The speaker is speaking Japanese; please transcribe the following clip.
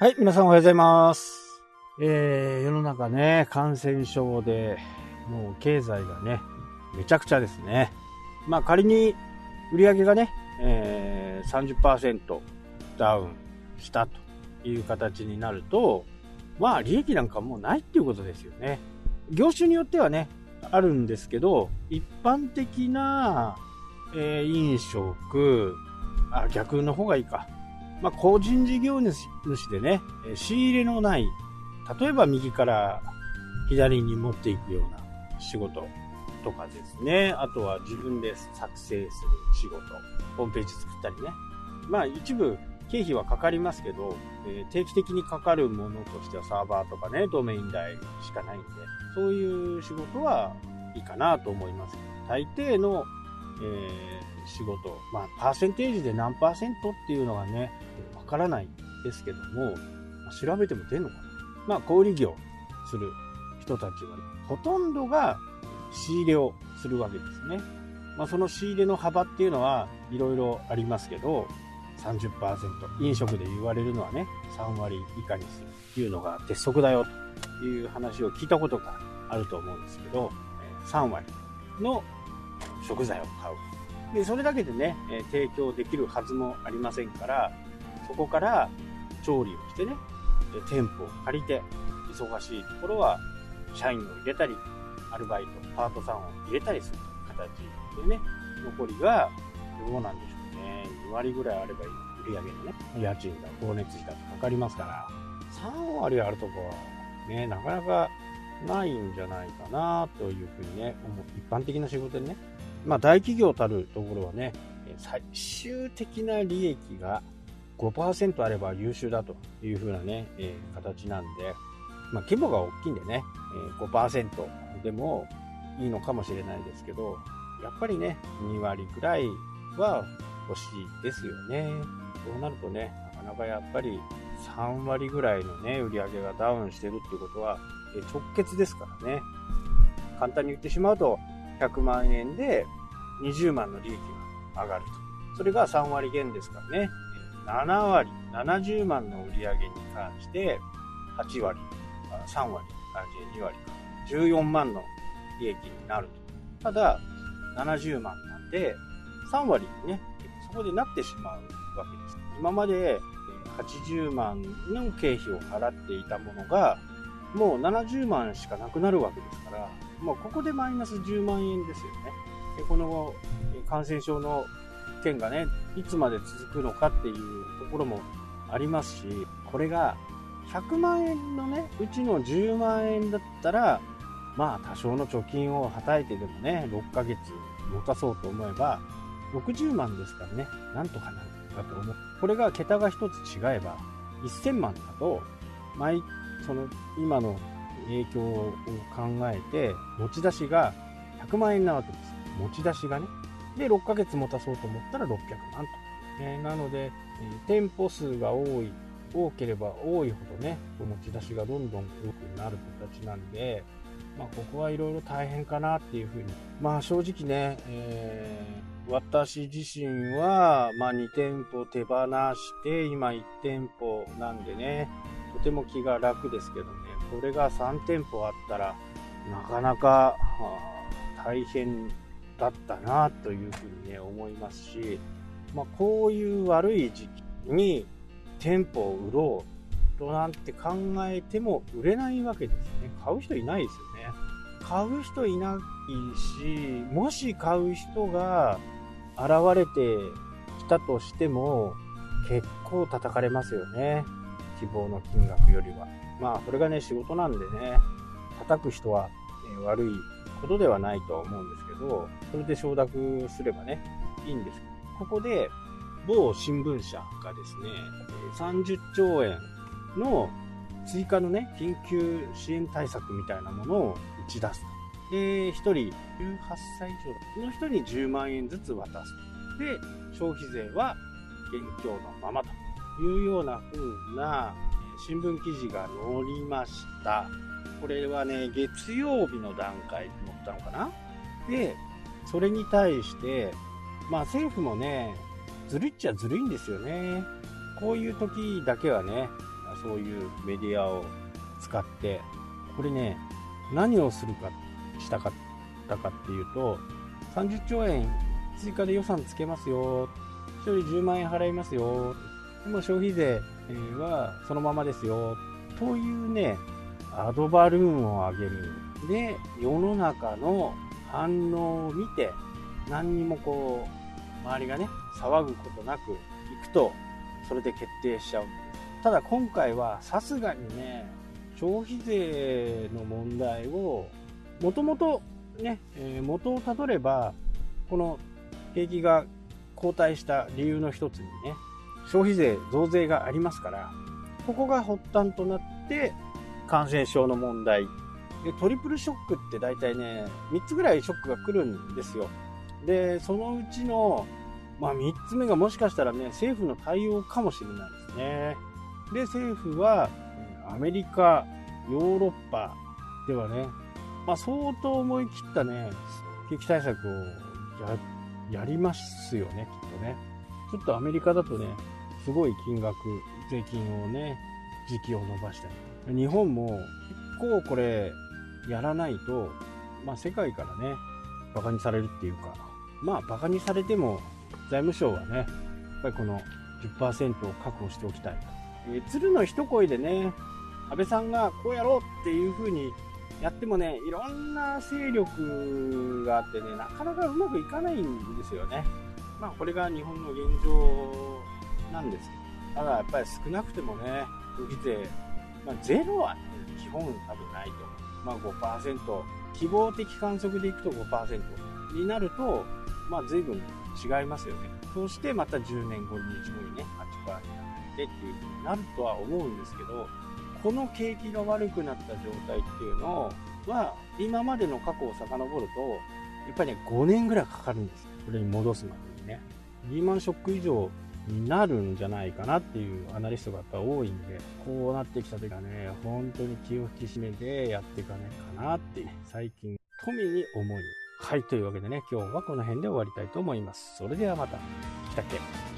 はい、皆さんおはようございます。えー、世の中ね、感染症で、もう経済がね、めちゃくちゃですね。まあ仮に売り上げがね、えー、30%ダウンしたという形になると、まあ利益なんかもうないっていうことですよね。業種によってはね、あるんですけど、一般的な、えー飲食、あ、逆の方がいいか。まあ、個人事業主でね、仕入れのない、例えば右から左に持っていくような仕事とかですね。あとは自分で作成する仕事、ホームページ作ったりね。まあ一部経費はかかりますけど、え定期的にかかるものとしてはサーバーとかね、ドメイン代しかないんで、そういう仕事はいいかなと思います。大抵の、え仕事、まあパーセンテージで何パーセントっていうのがね、わからないですけども、まあ調べても出んのかな。まあ小売業する人たちは、ほとんどが仕入れをするわけですね。まあ、その仕入れの幅っていうのはいろいろありますけど、30%。飲食で言われるのはね、3割以下にするっていうのが鉄則だよという話を聞いたことがあると思うんですけど、3割の食材を買う。で、それだけでね、え提供できるはずもありませんから、そこから調理をしてね、店舗を借りて、忙しいところは社員を入れたり、アルバイト、パートさんを入れたりする形でね、残りがどうなんでしょうね。2割ぐらいあればいい。売り上げのね、家賃だ、光熱費だとかかりますから、3割あるとこはね、なかなかないんじゃないかなというふうにね、思う一般的な仕事でね。まあ大企業たるところはね、最終的な利益が5%あれば優秀だというふうなね、えー形なんで、まあ規模が大きいんでね、えー5%でもいいのかもしれないですけど、やっぱりね、2割ぐらいは欲しいですよね。そうなるとね、なかなかやっぱり3割ぐらいのね、売り上げがダウンしてるっていうことは、え直結ですからね。簡単に言ってしまうと、100万円で20万の利益が上がると。それが3割減ですからね。7割、70万の売り上げに関して、8割、3割、2割か。14万の利益になると。ただ、70万なんで、3割にね、そこでなってしまうわけです。今まで80万の経費を払っていたものが、もう70万しかなくなるわけですから、もうここでマイナス10万円ですよね。でこの感染症の件がね、いつまで続くのかっていうところもありますし、これが100万円のね、うちの10万円だったら、まあ多少の貯金をはたいてでもね、6ヶ月持たそうと思えば、60万ですからね、なんとかなるかと思う。これが桁が一つ違えば、1000万だと、毎、その、今の影響を考えて、持ち出しが100万円なわけです。持ち出しがね。で、6ヶ月持たそうと思ったら600万と。えーなので、え店舗数が多い、多ければ多いほどね、持ち出しがどんどん多くなる形なんで、まあ、ここはいろいろ大変かなっていうふうに。まあ、正直ね、えー私自身は、まあ、2店舗手放して、今1店舗なんでね、とても気が楽ですけどね、これが3店舗あったら、なかなか、大変だったなというふうにね、思いますし、まあ、こういう悪い時期に店舗を売ろうとなんて考えても売れないわけですよね。買う人いないですよね。買う人いないし、もし買う人が現れてきたとしても、結構叩かれますよね。希望の金額よりは。まあ、これがね、仕事なんでね、叩く人は、え悪いことではないとは思うんですけど、それで承諾すればね、いいんです、ここで、某新聞社がですね、30兆円の追加のね、緊急支援対策みたいなものを打ち出すと。で、1人、18歳以上の人に10万円ずつ渡すと。で、消費税は現況のままというような風な新聞記事が載りました。これはね、月曜日の段階で載ったのかなで、それに対して、まあ政府もね、ずるいっちゃずるいんですよね。こういう時だけはね、そういうメディアを使って、これね、何をするか、したかったかっていうと、30兆円追加で予算つけますよ。1人10万円払いますよ。でも消費税はそのままですよ。というね、アドバルーンを上げる。で、世の中の反応を見て、何にもこう、周りがね、騒ぐことなくいくと、それで決定しちゃう。ただ今回はさすがにね、消費税の問題を、もともとね、えー、元をたどれば、この景気が後退した理由の一つにね、消費税増税がありますから、ここが発端となって、感染症の問題。で、トリプルショックって大体ね、3つぐらいショックが来るんですよ。で、そのうちの、まあ3つ目がもしかしたらね、政府の対応かもしれないですね。で、政府は、アメリカ、ヨーロッパではね、まあ相当思い切ったね、景気対策をややりますよね、きっとね。ちょっとアメリカだとね、すごい金額、税金をね、時期を伸ばしたり。日本も結構これやらないと、まあ世界からね、馬鹿にされるっていうか、まあ馬鹿にされても財務省はね、やっぱりこの10%を確保しておきたい。えー、鶴の一声でね、安倍さんがこうやろうっていう風にやってもね、いろんな勢力があってね、なかなかうまくいかないんですよね。まあこれが日本の現状なんですただやっぱり少なくてもね、消費税、まあ、ゼロはね、基本多分ないと。まあ5%、希望的観測でいくと5%になると、まあ随分違いますよね。そしてまた10年後、20後にね、8%になってっていう風になるとは思うんですけど、この景気が悪くなった状態っていうのは、今までの過去を遡ると、やっぱりね、5年ぐらいかかるんですよ。これに戻すまでにね。リーマンショック以上になるんじゃないかなっていうアナリストがやっぱ多いんで、こうなってきた時はね、本当に気を引き締めてやっていかないかなって、最近、富に思い。はい、というわけでね、今日はこの辺で終わりたいと思います。それではまた。来たっけ